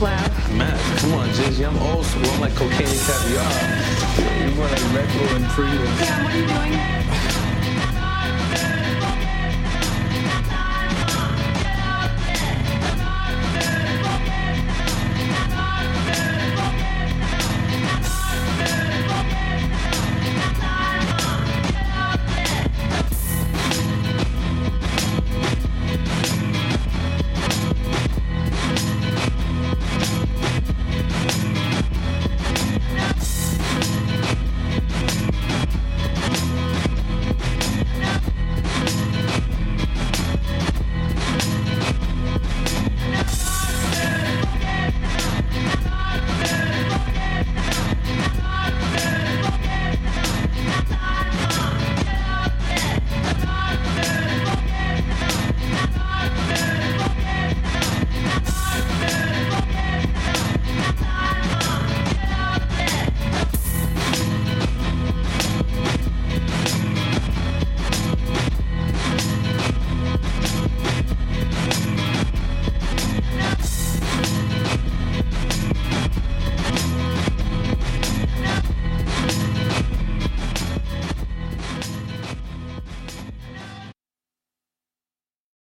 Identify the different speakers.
Speaker 1: Matt, Come on, Jizzy. I'm old school. I'm like cocaine and caviar. You want like Red and Priya.
Speaker 2: Sam, what are you doing?